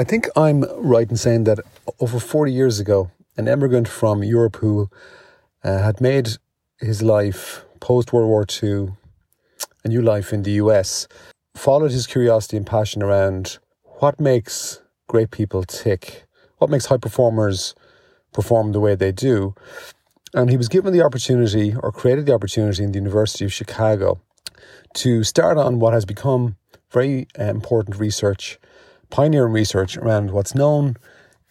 I think I'm right in saying that over 40 years ago, an immigrant from Europe who uh, had made his life post World War II, a new life in the US, followed his curiosity and passion around what makes great people tick, what makes high performers perform the way they do. And he was given the opportunity, or created the opportunity in the University of Chicago, to start on what has become very uh, important research pioneering research around what's known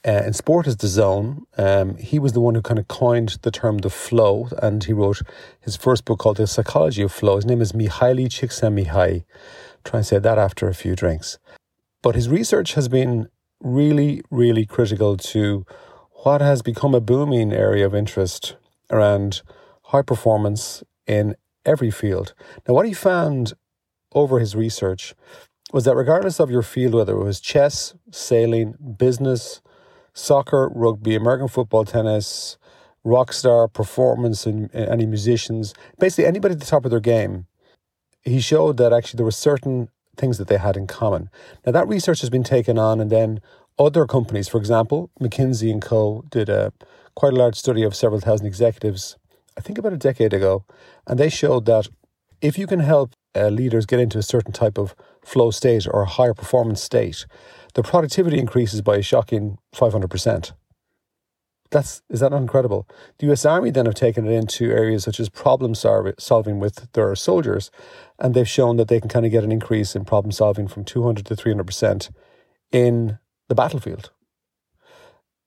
uh, in sport as the zone. Um, he was the one who kind of coined the term the flow, and he wrote his first book called The Psychology of Flow. His name is Mihaly Csikszentmihalyi. Try and say that after a few drinks. But his research has been really, really critical to what has become a booming area of interest around high performance in every field. Now, what he found over his research was that regardless of your field, whether it was chess, sailing, business, soccer, rugby, American football, tennis, rock star, performance, and, and any musicians, basically anybody at the top of their game, he showed that actually there were certain things that they had in common. Now that research has been taken on, and then other companies, for example, McKinsey and Co. did a quite a large study of several thousand executives, I think about a decade ago, and they showed that if you can help uh, leaders get into a certain type of flow state or a higher performance state, the productivity increases by a shocking 500%. That's is that not incredible? The US Army then have taken it into areas such as problem solving with their soldiers, and they've shown that they can kind of get an increase in problem solving from 200 to 300% in the battlefield.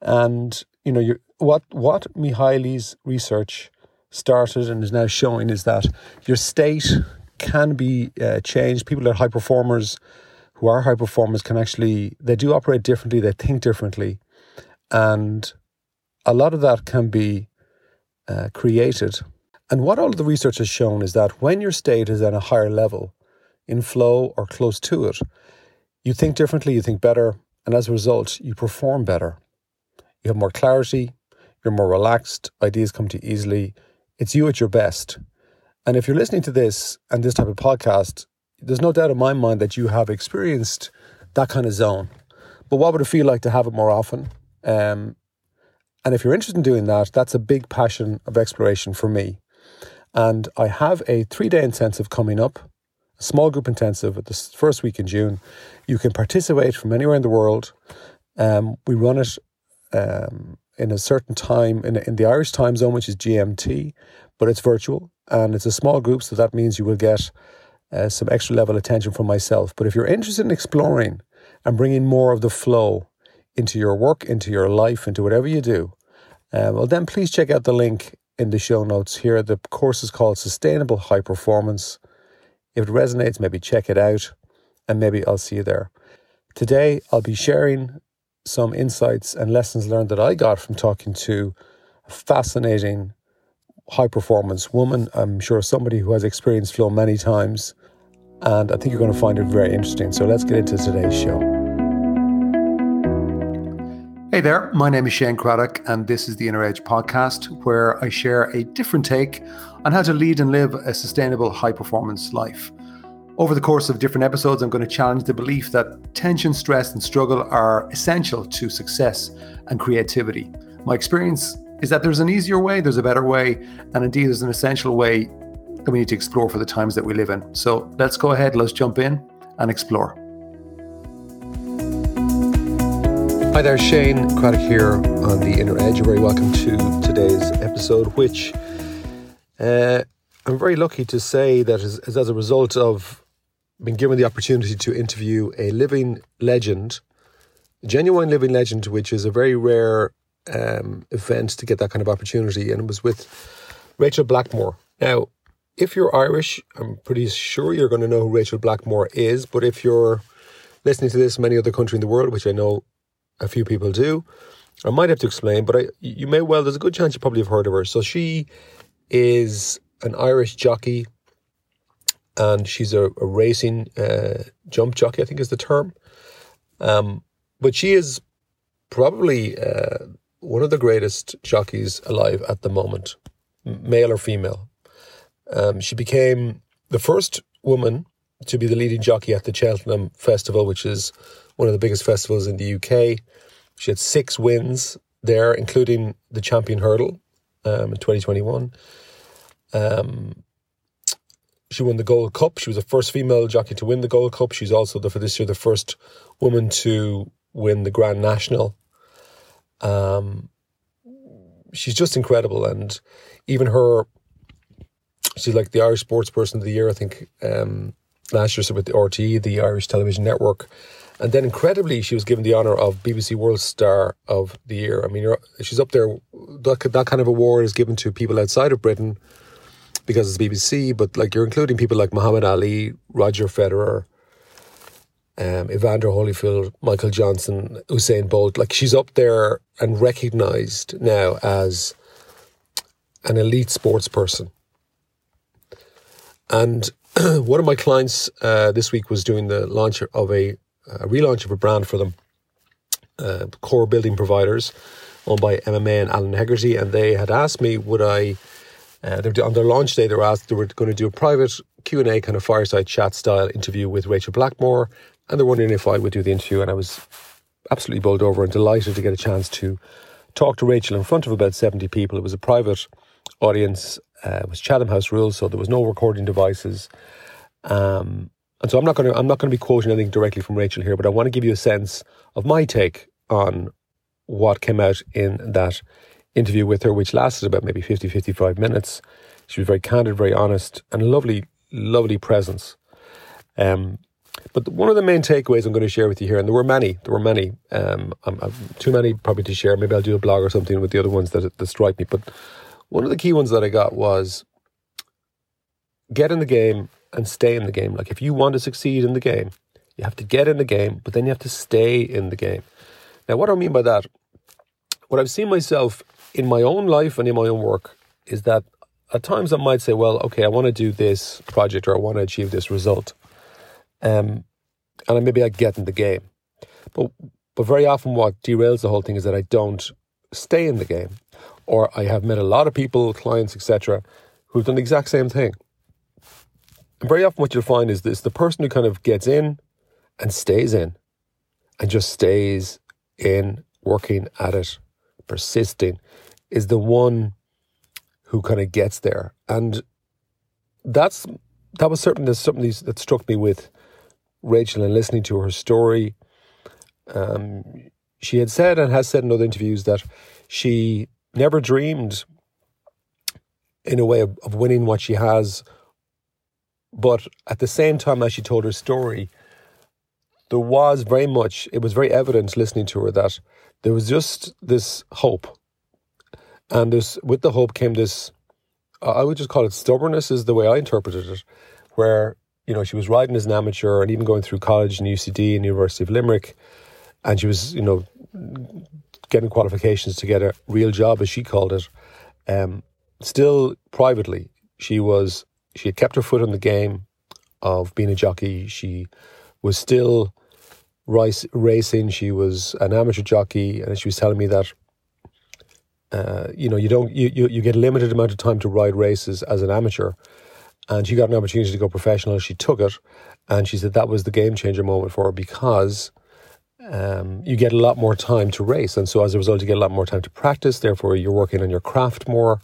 And you know, what what Mihaly's research started and is now showing is that your state can be uh, changed. People that are high performers, who are high performers, can actually they do operate differently. They think differently, and a lot of that can be uh, created. And what all of the research has shown is that when your state is at a higher level, in flow or close to it, you think differently, you think better, and as a result, you perform better. You have more clarity, you're more relaxed, ideas come to you easily. It's you at your best. And if you're listening to this and this type of podcast, there's no doubt in my mind that you have experienced that kind of zone. But what would it feel like to have it more often? Um, and if you're interested in doing that, that's a big passion of exploration for me. And I have a three day intensive coming up, a small group intensive at the first week in June. You can participate from anywhere in the world. Um, we run it um, in a certain time in, in the Irish time zone, which is GMT, but it's virtual and it's a small group, so that means you will get uh, some extra level attention from myself. But if you're interested in exploring and bringing more of the flow into your work, into your life, into whatever you do, uh, well, then please check out the link in the show notes here. The course is called Sustainable High Performance. If it resonates, maybe check it out and maybe I'll see you there. Today, I'll be sharing some insights and lessons learned that I got from talking to a fascinating high performance woman. I'm sure somebody who has experienced flow many times. And I think you're going to find it very interesting. So let's get into today's show. Hey there, my name is Shane Cradock, and this is the Inner Edge podcast, where I share a different take on how to lead and live a sustainable high performance life. Over the course of different episodes, I'm going to challenge the belief that tension, stress, and struggle are essential to success and creativity. My experience is that there's an easier way, there's a better way, and indeed there's an essential way that we need to explore for the times that we live in. So let's go ahead, let's jump in and explore. Hi there, Shane Cradock here on the Inner Edge. You're very welcome to today's episode, which uh, I'm very lucky to say that is, is as a result of being given the opportunity to interview a living legend, a genuine living legend, which is a very rare um, event to get that kind of opportunity, and it was with Rachael Blackmore. Now, if you're Irish, I'm pretty sure you're going to know who Rachael Blackmore is, but if you're listening to this from any other country in the world, which I know a few people do, I might have to explain, but I, you may well, there's a good chance you probably have heard of her. So she is an Irish jockey and she's a, a racing uh, jump jockey, I think is the term. Um, but she is probably uh, one of the greatest jockeys alive at the moment, male or female. Um, she became the first woman to be the leading jockey at the Cheltenham Festival, which is one of the biggest festivals in the UK. She had six wins there, including the champion hurdle um, in 2021. Um, she won the Gold Cup. She was the first female jockey to win the Gold Cup. She's also the, for this year the first woman to win the Grand National. Um, she's just incredible, and even her, she's like the Irish Sports Person of the Year. I think um, last year, so with the RTE, the Irish Television Network, and then incredibly, she was given the honour of BBC World Star of the Year. I mean, she's up there. That, that kind of award is given to people outside of Britain because it's BBC, but like you're including people like Muhammad Ali, Roger Federer, um, Evander Holyfield, Michael Johnson, Usain Bolt. Like she's up there and recognised now as an elite sports person. And one of my clients uh, this week was doing the launch of a, a relaunch of a brand for them, uh, core building providers, owned by MMA and Alan Hegarty, and they had asked me would I. Uh, on their launch day, they were asked they were going to do a private Q and A kind of fireside chat style interview with Rachael Blackmore, and they're wondering if I would do the interview. And I was absolutely bowled over and delighted to get a chance to talk to Rachael in front of about seventy people. It was a private audience. Uh, it was Chatham House rules, so there was no recording devices. Um, and so I'm not going to I'm not going to be quoting anything directly from Rachael here, but I want to give you a sense of my take on what came out in that interview with her, which lasted about maybe 50, 55 minutes. She was very candid, very honest, and a lovely, lovely presence. Um, but one of the main takeaways I'm going to share with you here, and there were many, there were many, um, I'm, I'm too many probably to share. Maybe I'll do a blog or something with the other ones that, that strike me. But one of the key ones that I got was get in the game and stay in the game. Like if you want to succeed in the game, you have to get in the game, but then you have to stay in the game. Now, what do I mean by that? What I've seen myself in my own life and in my own work is that at times I might say, well, okay, I want to do this project or I want to achieve this result. Um, and maybe I get in the game. But but very often what derails the whole thing is that I don't stay in the game. Or I have met a lot of people, clients, etc., who've done the exact same thing. And very often what you'll find is this the person who kind of gets in and stays in and just stays in working at it, persisting, is the one who kind of gets there. And that's that was certainly something that struck me with Rachael and listening to her story. Um, she had said and has said in other interviews that she never dreamed in a way of, of winning what she has but at the same time, as she told her story, there was very much, it was very evident listening to her that there was just this hope. And this, with the hope came this, I would just call it stubbornness, is the way I interpreted it, where, you know, she was riding as an amateur and even going through college in UCD and University of Limerick. And she was, you know, getting qualifications to get a real job, as she called it. Um, still privately, she was she had kept her foot on the game of being a jockey. She was still rice, racing. She was an amateur jockey, and she was telling me that uh, you know you don't you, you you get a limited amount of time to ride races as an amateur, and she got an opportunity to go professional. She took it, and she said that was the game changer moment for her because. Um, you get a lot more time to race, and so as a result, you get a lot more time to practice. Therefore, you're working on your craft more.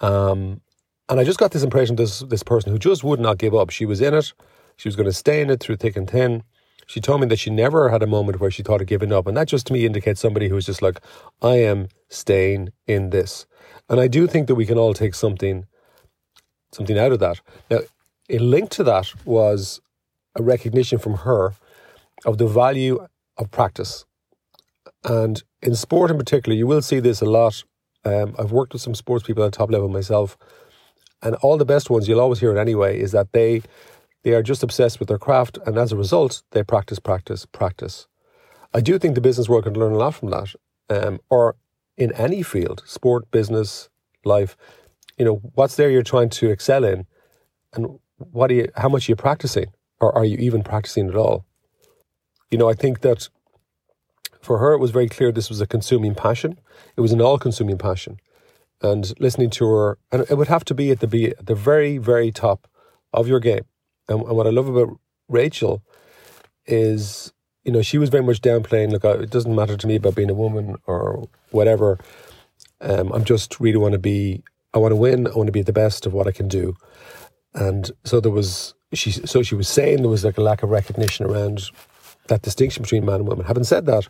Um, and I just got this impression this this person who just would not give up. She was in it. She was going to stay in it through thick and thin. She told me that she never had a moment where she thought of giving up. And that just to me indicates somebody who's just like, I am staying in this. And I do think that we can all take something something out of that. Now, a link to that was a recognition from her of the value of practice. And in sport in particular, you will see this a lot. Um, I've worked with some sports people at top level myself and all the best ones, you'll always hear it anyway, is that they they are just obsessed with their craft, and as a result, they practice, practice, practice. I do think the business world can learn a lot from that, um, or in any field, sport, business, life. You know, what's there you're trying to excel in, and what are you? How much are you practicing, or are you even practicing at all? You know, I think that for her, it was very clear this was a consuming passion. It was an all-consuming passion and listening to her, and it would have to be at the be at the very very top of your game. And, and what I love about Rachael is, you know, she was very much downplaying. Look, it doesn't matter to me about being a woman or whatever. Um, I'm just really want to be. I want to win. I want to be the best of what I can do. And so there was she. So she was saying there was like a lack of recognition around that distinction between man and woman. Having said that,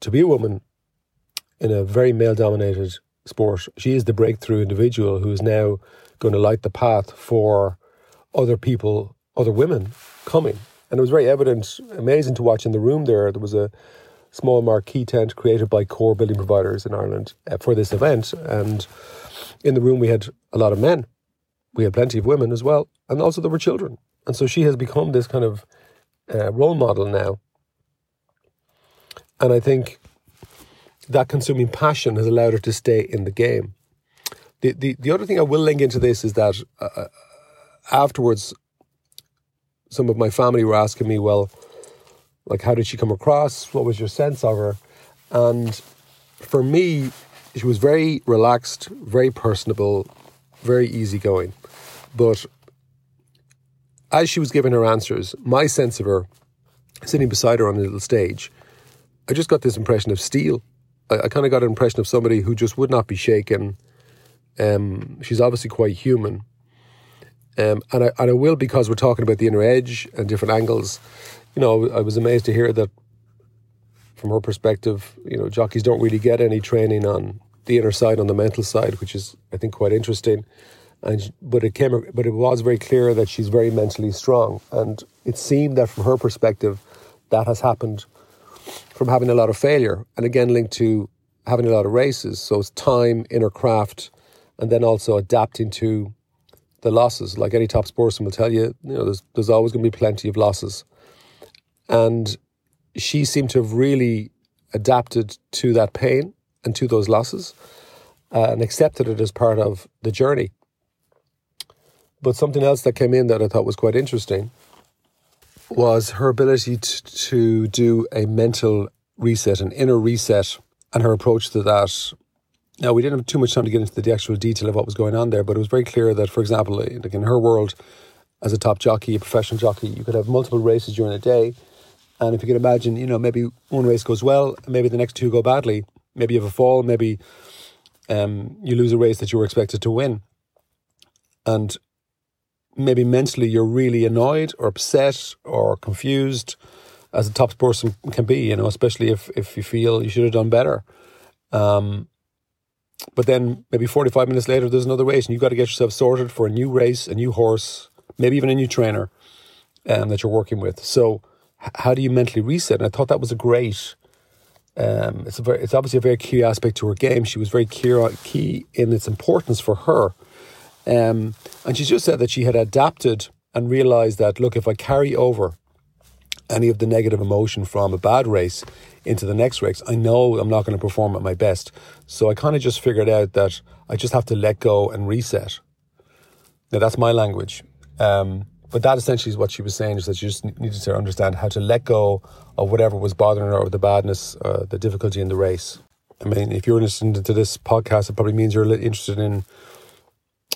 to be a woman in a very male-dominated sport, she is the breakthrough individual who is now going to light the path for other people, other women coming and it was very evident, amazing to watch in the room there. There was a small marquee tent created by core building providers in Ireland uh, for this event. And in the room, we had a lot of men. We had plenty of women as well. And also there were children. And so she has become this kind of uh, role model now. And I think that consuming passion has allowed her to stay in the game. The, the, the other thing I will link into this is that uh, uh afterwards, some of my family were asking me, well, like, how did she come across? What was your sense of her? And for me, she was very relaxed, very personable, very easygoing. But as she was giving her answers, my sense of her, sitting beside her on a little stage, I just got this impression of steel. I, I kind of got an impression of somebody who just would not be shaken. Um, she's obviously quite human, um, and, I, and I will because we're talking about the inner edge and different angles. You know, I was amazed to hear that from her perspective, you know, jockeys don't really get any training on the inner side, on the mental side, which is, I think, quite interesting. And but it came, but it was very clear that she's very mentally strong, and it seemed that from her perspective, that has happened from having a lot of failure, and again linked to having a lot of races. So it's time, inner craft, and then also adapting to the losses. Like any top sportsman will tell you, you know, there's there's always going to be plenty of losses, and she seemed to have really adapted to that pain and to those losses, uh, and accepted it as part of the journey. But something else that came in that I thought was quite interesting was her ability to, to do a mental reset, an inner reset, and her approach to that now, we didn't have too much time to get into the actual detail of what was going on there, but it was very clear that, for example, like in her world, as a top jockey, a professional jockey, you could have multiple races during a day. And if you can imagine, you know, maybe one race goes well, maybe the next two go badly. Maybe you have a fall, maybe um, you lose a race that you were expected to win. And maybe mentally you're really annoyed or upset or confused as a top person can be, you know, especially if, if you feel you should have done better. Um, but then maybe 45 minutes later, there's another race, and you've got to get yourself sorted for a new race, a new horse, maybe even a new trainer um, that you're working with. So, how do you mentally reset? And I thought that was a great. Um, it's a very, it's obviously a very key aspect to her game. She was very key, key in its importance for her, um, and she just said that she had adapted and realized that look, if I carry over any of the negative emotion from a bad race into the next race, I know I'm not going to perform at my best. So I kind of just figured out that I just have to let go and reset. Now that's my language. Um, but that essentially is what she was saying is that she just needed to understand how to let go of whatever was bothering her or the badness, uh, the difficulty in the race. I mean, if you're listening to this podcast, it probably means you're interested in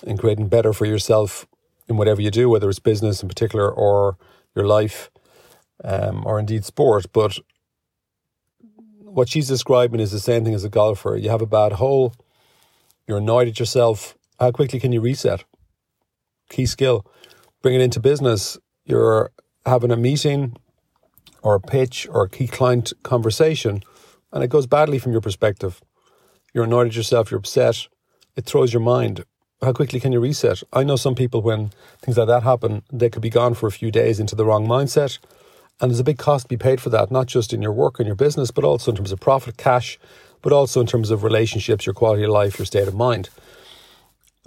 in creating better for yourself in whatever you do, whether it's business in particular or your life um, or indeed sport. But what she's describing is the same thing as a golfer. You have a bad hole, you're annoyed at yourself. How quickly can you reset? Key skill. Bring it into business. You're having a meeting or a pitch or a key client conversation, and it goes badly from your perspective. You're annoyed at yourself, you're upset. It throws your mind. How quickly can you reset? I know some people, when things like that happen, they could be gone for a few days into the wrong mindset and there's a big cost to be paid for that, not just in your work and your business, but also in terms of profit, cash, but also in terms of relationships, your quality of life, your state of mind.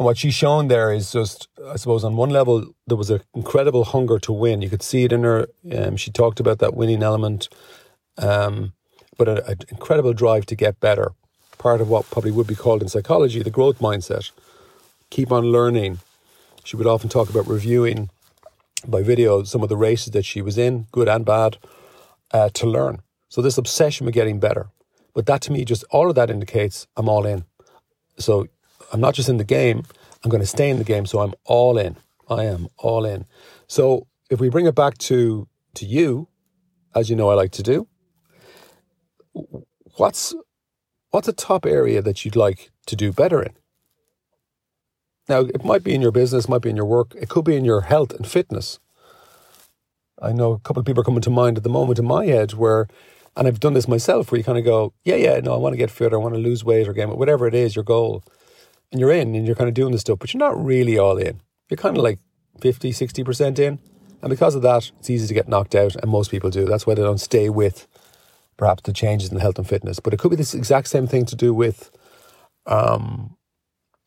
And what she's shown there is just, I suppose, on one level, there was an incredible hunger to win. You could see it in her. Um, she talked about that winning element, um, but an incredible drive to get better. Part of what probably would be called in psychology the growth mindset. Keep on learning. She would often talk about reviewing by video some of the races that she was in, good and bad, uh, to learn. So this obsession with getting better. But that to me, just all of that indicates I'm all in. So I'm not just in the game, I'm going to stay in the game. So I'm all in. I am all in. So if we bring it back to to you, as you know, I like to do. What's what's a top area that you'd like to do better in? Now, it might be in your business, might be in your work, it could be in your health and fitness. I know a couple of people are coming to mind at the moment in my head where, and I've done this myself, where you kind of go, yeah, yeah, no, I want to get fit, or I want to lose weight or gain, whatever it is, your goal. And you're in and you're kind of doing the stuff, but you're not really all in. You're kind of like 50, 60% in. And because of that, it's easy to get knocked out, and most people do. That's why they don't stay with perhaps the changes in health and fitness. But it could be this exact same thing to do with um,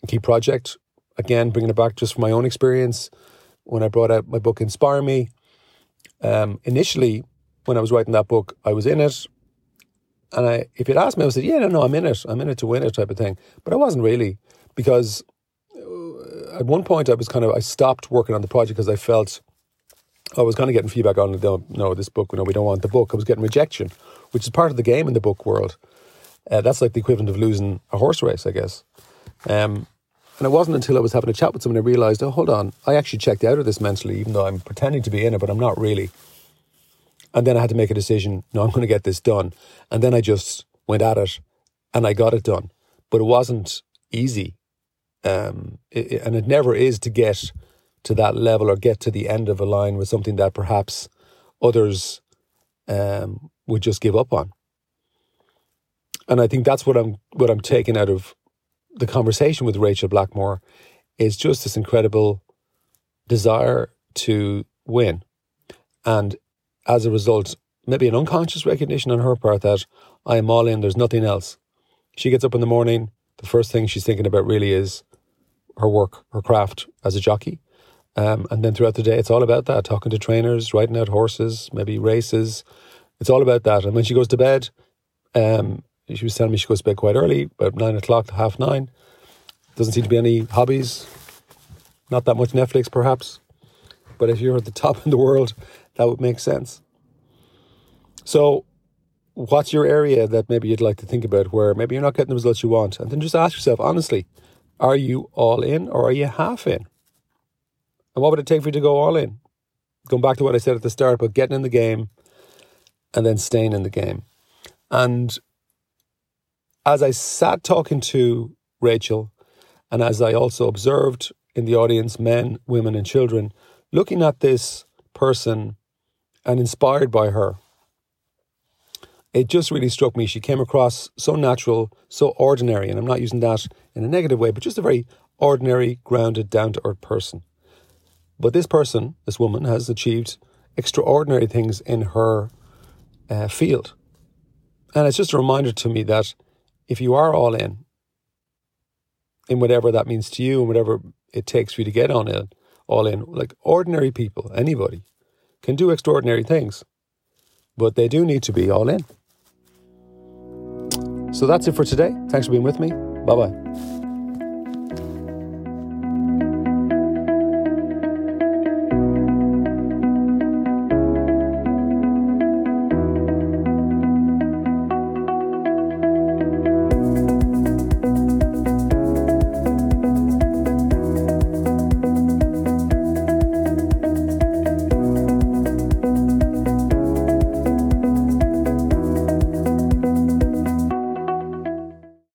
key project. Again, bringing it back just from my own experience, when I brought out my book Inspire Me, um, initially when I was writing that book, I was in it, and I, if you'd asked me, I would say, "Yeah, no, no, I'm in it. I'm in it to win it," type of thing. But I wasn't really because uh, at one point I was kind of I stopped working on the project because I felt I was kind of getting feedback on the no this book no we don't want the book. I was getting rejection which is part of the game in the book world. Uh, that's like the equivalent of losing a horse race I guess. Um, and it wasn't until I was having a chat with someone I realized oh hold on I actually checked out of this mentally even though I'm pretending to be in it but I'm not really. And then I had to make a decision no I'm going to get this done. And then I just went at it and I got it done. But it wasn't easy um, it, and it never is to get to that level or get to the end of a line with something that perhaps others um, would just give up on. And I think that's what I'm what I'm taking out of the conversation with Rachael Blackmore is just this incredible desire to win. And as a result, maybe an unconscious recognition on her part that I am all in, there's nothing else. She gets up in the morning, the first thing she's thinking about really is her work, her craft as a jockey. Um, and then throughout the day, it's all about that talking to trainers, riding out horses, maybe races. It's all about that. And when she goes to bed, um, she was telling me she goes to bed quite early, about nine o'clock half nine. Doesn't seem to be any hobbies, not that much Netflix perhaps. But if you're at the top in the world, that would make sense. So, what's your area that maybe you'd like to think about where maybe you're not getting the results you want? And then just ask yourself honestly, are you all in or are you half in? And what would it take for you to go all in? Going back to what I said at the start, but getting in the game and then staying in the game. And as I sat talking to Rachael, and as I also observed in the audience men, women, and children, looking at this person and inspired by her, it just really struck me. She came across so natural, so ordinary, and I'm not using that in a negative way, but just a very ordinary, grounded, down to earth person. But this person, this woman, has achieved extraordinary things in her uh, field. And it's just a reminder to me that if you are all in, in whatever that means to you and whatever it takes for you to get on it, all in, like ordinary people, anybody, can do extraordinary things. But they do need to be all in. So that's it for today. Thanks for being with me. Bye bye.